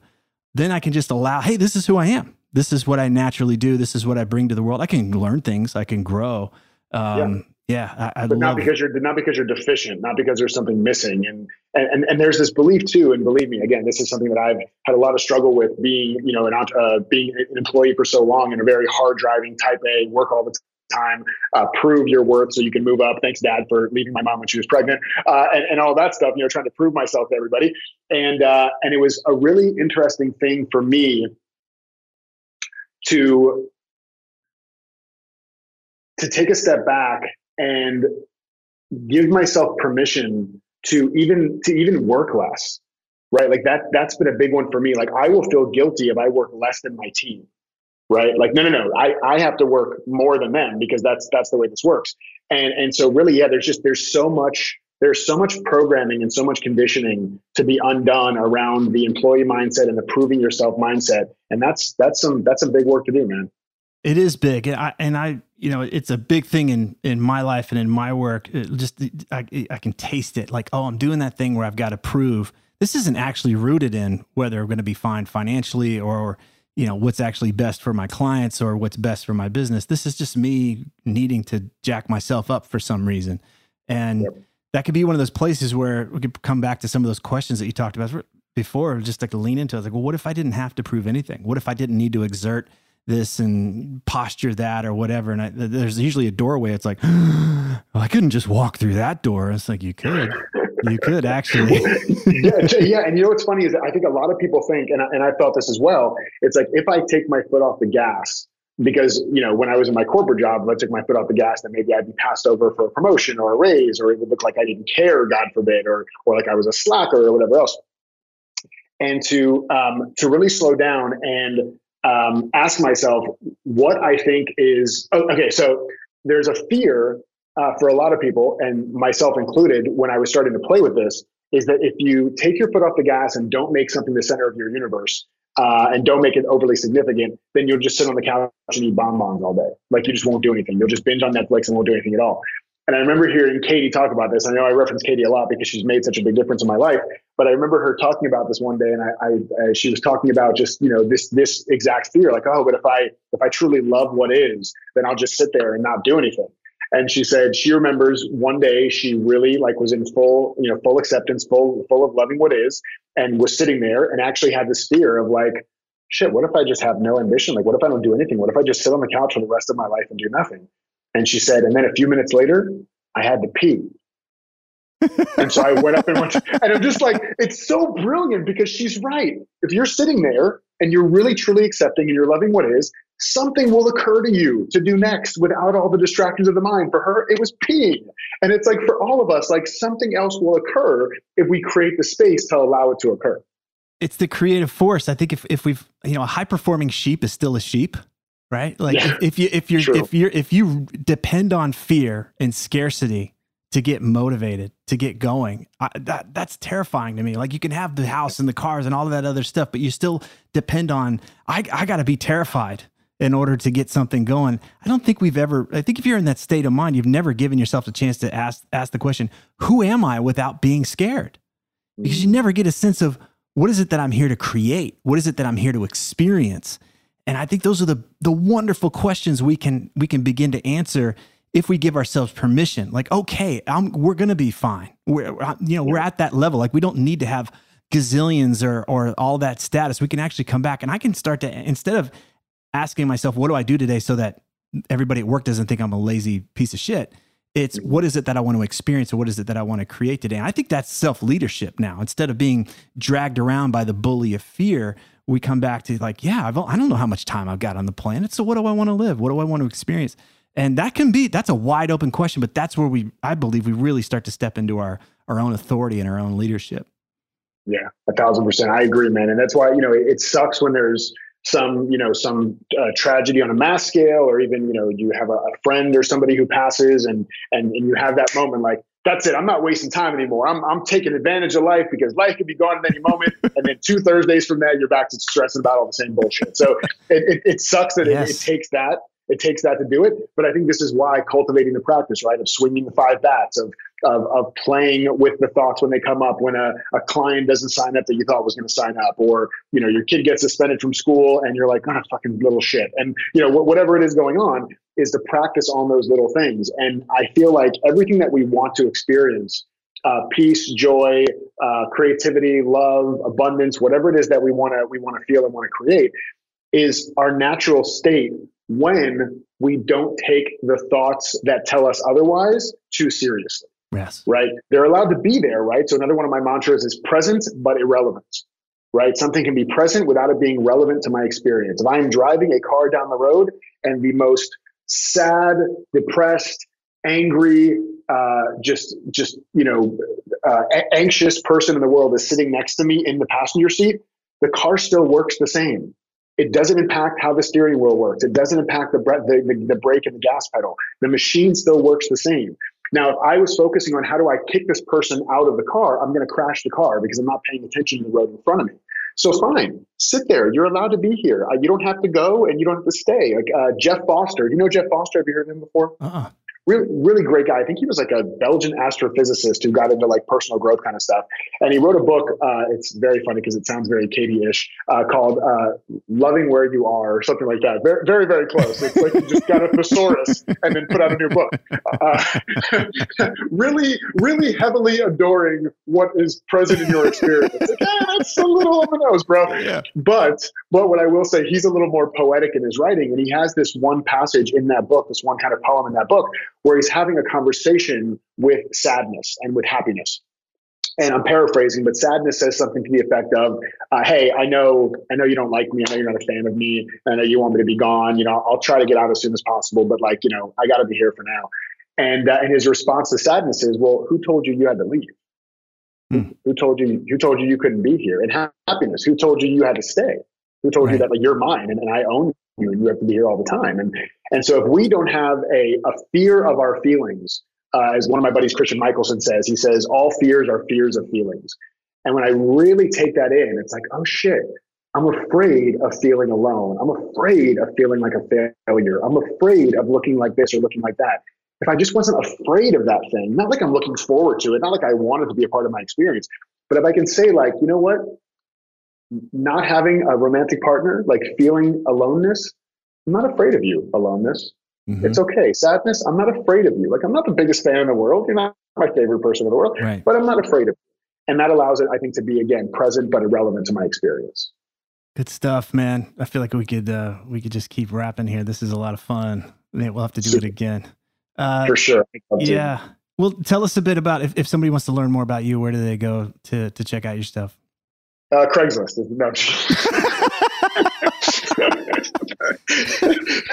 Then I can just allow, hey, this is who I am. This is what I naturally do. This is what I bring to the world. I can learn things. I can grow. Um, yeah, I, I
but not because you're not because you're deficient, not because there's something missing, and, and and there's this belief too. And believe me, again, this is something that I've had a lot of struggle with being, you know, an uh, being an employee for so long in a very hard driving Type A, work all the time, uh, prove your worth so you can move up. Thanks, Dad, for leaving my mom when she was pregnant, uh, and, and all that stuff. You know, trying to prove myself to everybody, and uh, and it was a really interesting thing for me to to take a step back and give myself permission to even to even work less right? Like that that's been a big one for me. Like i will feel guilty if i work less than my team right? Like no no no. I i have to work more than them because that's that's the way this works. And and so really yeah there's just there's so much there's so much programming and so much conditioning to be undone around the employee mindset and the proving yourself mindset and that's that's some that's some big work to do man
it is big, and I, and I, you know, it's a big thing in in my life and in my work. It just I, I can taste it. Like, oh, I'm doing that thing where I've got to prove this isn't actually rooted in whether I'm going to be fine financially or you know what's actually best for my clients or what's best for my business. This is just me needing to jack myself up for some reason, and yep. That could be one of those places where we could come back to some of those questions that you talked about before, just like to lean into. I was like, well, what if I didn't have to prove anything? What if I didn't need to exert this and posture that or whatever. And I, there's usually a doorway. It's like, [GASPS] well, I couldn't just walk through that door. It's like, you could, you could actually. [LAUGHS]
yeah, yeah. And you know, what's funny is I think a lot of people think, and I, and I felt this as well. It's like, if I take my foot off the gas, because you know when I was in my corporate job, if I took my foot off the gas, then maybe I'd be passed over for a promotion or a raise, or it would look like I didn't care, God forbid, or or like I was a slacker or whatever else. And to um, to really slow down and um, ask myself what I think is oh, okay. So there's a fear uh, for a lot of people, and myself included, when I was starting to play with this, is that if you take your foot off the gas and don't make something the center of your universe, uh, and don't make it overly significant, then you'll just sit on the couch and eat bonbons all day. Like you just won't do anything. You'll just binge on Netflix and won't do anything at all. And I remember hearing Katie talk about this. I know I reference Katie a lot because she's made such a big difference in my life. But I remember her talking about this one day, and I, I, I, she was talking about just you know this this exact fear, like oh, but if I if I truly love what is, then I'll just sit there and not do anything. And she said she remembers one day she really like was in full, you know, full acceptance, full, full of loving what is, and was sitting there and actually had this fear of like, shit, what if I just have no ambition? Like, what if I don't do anything? What if I just sit on the couch for the rest of my life and do nothing? And she said, and then a few minutes later, I had to pee. and so I went up and went, to, [LAUGHS] and I'm just like, it's so brilliant because she's right. If you're sitting there and you're really truly accepting and you're loving what is, something will occur to you to do next without all the distractions of the mind. For her, it was peeing. And it's like for all of us, like something else will occur if we create the space to allow it to occur.
It's the creative force. I think if, if we've, you know, a high performing sheep is still a sheep, right? Like yeah. if, if you, if you're, True. if you're, if you depend on fear and scarcity to get motivated, to get going. I, that that's terrifying to me. Like you can have the house and the cars and all of that other stuff, but you still depend on. I I got to be terrified in order to get something going. I don't think we've ever. I think if you're in that state of mind, you've never given yourself the chance to ask ask the question, "Who am I?" without being scared, because you mm-hmm. never get a sense of what is it that I'm here to create. What is it that I'm here to experience. And I think those are the the wonderful questions we can we can begin to answer if we give ourselves permission, like, okay, I'm, we're going to be fine. We're, uh, you know, we're at that level. Like, we don't need to have gazillions or, or all that status. We can actually come back and I can start to, instead of asking myself, what do I do today so that everybody at work doesn't think I'm a lazy piece of shit? It's mm-hmm. what is it that I want to experience or what is it that I want to create today? And I think that's self leadership now. Instead of being dragged around by the bully of fear, we come back to like, yeah, I've, I don't know how much time I've got on the planet. So what do I want to live? What do I want to experience? And that can be that's a wide open question, but that's where we I believe we really start to step into our our own authority and our own leadership.
Yeah, a thousand percent. I agree, man. And that's why you know it, it sucks when there's some you know some uh, tragedy on a mass scale, or even you know you have a, a friend or somebody who passes, and and and you have that moment like that's it. I'm not wasting time anymore. I'm, I'm taking advantage of life because life could be gone at any moment. [LAUGHS] and then two Thursdays from that, you're back to stressing about all the same bullshit. So it, it, it sucks that yes. it, it, takes that it takes that to do it. But I think this is why cultivating the practice, right, of swinging the five bats, of of, of playing with the thoughts when they come up, when a, a client doesn't sign up that you thought was going to sign up, or you know your kid gets suspended from school and you're like, oh, fucking little shit, and you know whatever it is going on is to practice on those little things. And I feel like everything that we want to experience. Uh, peace, joy, uh, creativity, love, abundance, whatever it is that we want to we want to feel and want to create, is our natural state when we don't take the thoughts that tell us otherwise too seriously.
Yes.
Right? They're allowed to be there, right? So another one of my mantras is present but irrelevant. Right? Something can be present without it being relevant to my experience. If I'm driving a car down the road and the most sad, depressed, angry, uh, just just you know, uh, anxious person in the world is sitting next to me in the passenger seat, the car still works the same. It doesn't impact how the steering wheel works. It doesn't impact the, the, the, the brake and the gas pedal. The machine still works the same. Now, if I was focusing on how do I kick this person out of the car, I'm going to crash the car because I'm not paying attention to the road in front of me. So fine, sit there. You're allowed to be here. Uh, you don't have to go, and you don't have to stay. Like uh, Jeff Foster. You know Jeff Foster? Have you heard of him before? Uh-uh really, really great guy. I think he was like a Belgian astrophysicist who got into like personal growth kind of stuff. And he wrote a book. Uh, it's very funny because it sounds very Katie-ish, uh, called uh, "Loving Where You Are" or something like that. Very, very, very close. It's like you just got a thesaurus and then put out a new book. Uh, [LAUGHS] really, really heavily adoring what is present in your experience. Like, yeah, that's a little on the nose, bro. Yeah. But, but what I will say, he's a little more poetic in his writing, and he has this one passage in that book, this one kind of poem in that book, where he's having a conversation with sadness and with happiness. And I'm paraphrasing, but sadness says something to the effect of, uh, "Hey, I know, I know you don't like me. I know you're not a fan of me. I know you want me to be gone. You know, I'll try to get out as soon as possible, but like, you know, I got to be here for now." And uh, and his response to sadness is, "Well, who told you you had to leave? Hmm. Who told you? Who told you you couldn't be here? And happiness? Who told you you had to stay? Who told right. you that like you're mine and, and I own you and you have to be here all the time?" And and so if we don't have a, a fear of our feelings, uh, as one of my buddies, Christian Mickelsen says, he says, all fears are fears of feelings. And when I really take that in, it's like, oh shit, I'm afraid of feeling alone. I'm afraid of feeling like a failure. I'm afraid of looking like this or looking like that. If I just wasn't afraid of that thing, not like I'm looking forward to it, not like I wanted to be a part of my experience, but if I can say, like, you know what? Not having a romantic partner, like feeling aloneness, I'm not afraid of you, aloneness. Mm-hmm. It's okay. Sadness, I'm not afraid of you. Like, I'm not the biggest fan in the world. You're not my favorite person in the world, right. but I'm not afraid of you. And that allows it, I think, to be, again, present but irrelevant to my experience.
Good stuff, man. I feel like we could uh, we could just keep rapping here. This is a lot of fun. We'll have to do it again.
Uh, For sure.
Yeah. Well, tell us a bit about if, if somebody wants to learn more about you, where do they go to to check out your stuff?
Uh, Craigslist. No. [LAUGHS] [LAUGHS]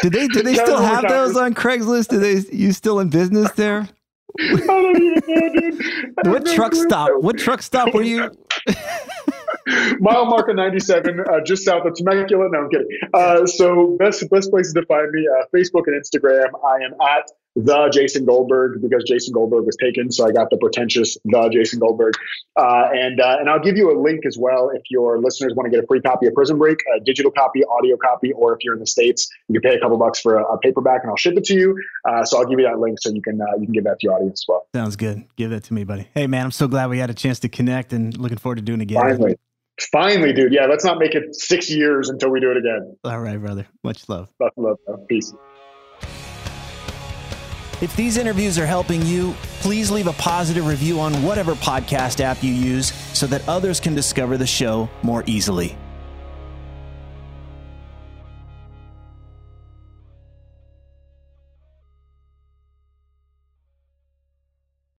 do they do they still have those on Craigslist? Do they you still in business there? I don't even know. [LAUGHS] What truck stop? What truck stop were you?
Mile marker 97, uh, just south of Temecula. No, I'm kidding. Uh, so best best places to find me: uh, Facebook and Instagram. I am at the Jason Goldberg because Jason Goldberg was taken, so I got the pretentious the Jason Goldberg. Uh, and uh, and I'll give you a link as well if your listeners want to get a free copy of Prison Break, a digital copy, audio copy, or if you're in the states, you can pay a couple bucks for a, a paperback, and I'll ship it to you. Uh, so I'll give you that link so you can uh, you can give that to your audience as well.
Sounds good. Give that to me, buddy. Hey man, I'm so glad we had a chance to connect, and looking forward to doing it again.
Finally. Finally, dude. Yeah, let's not make it six years until we do it again.
All right, brother. Much love.
Much love. Bro. Peace.
If these interviews are helping you, please leave a positive review on whatever podcast app you use so that others can discover the show more easily.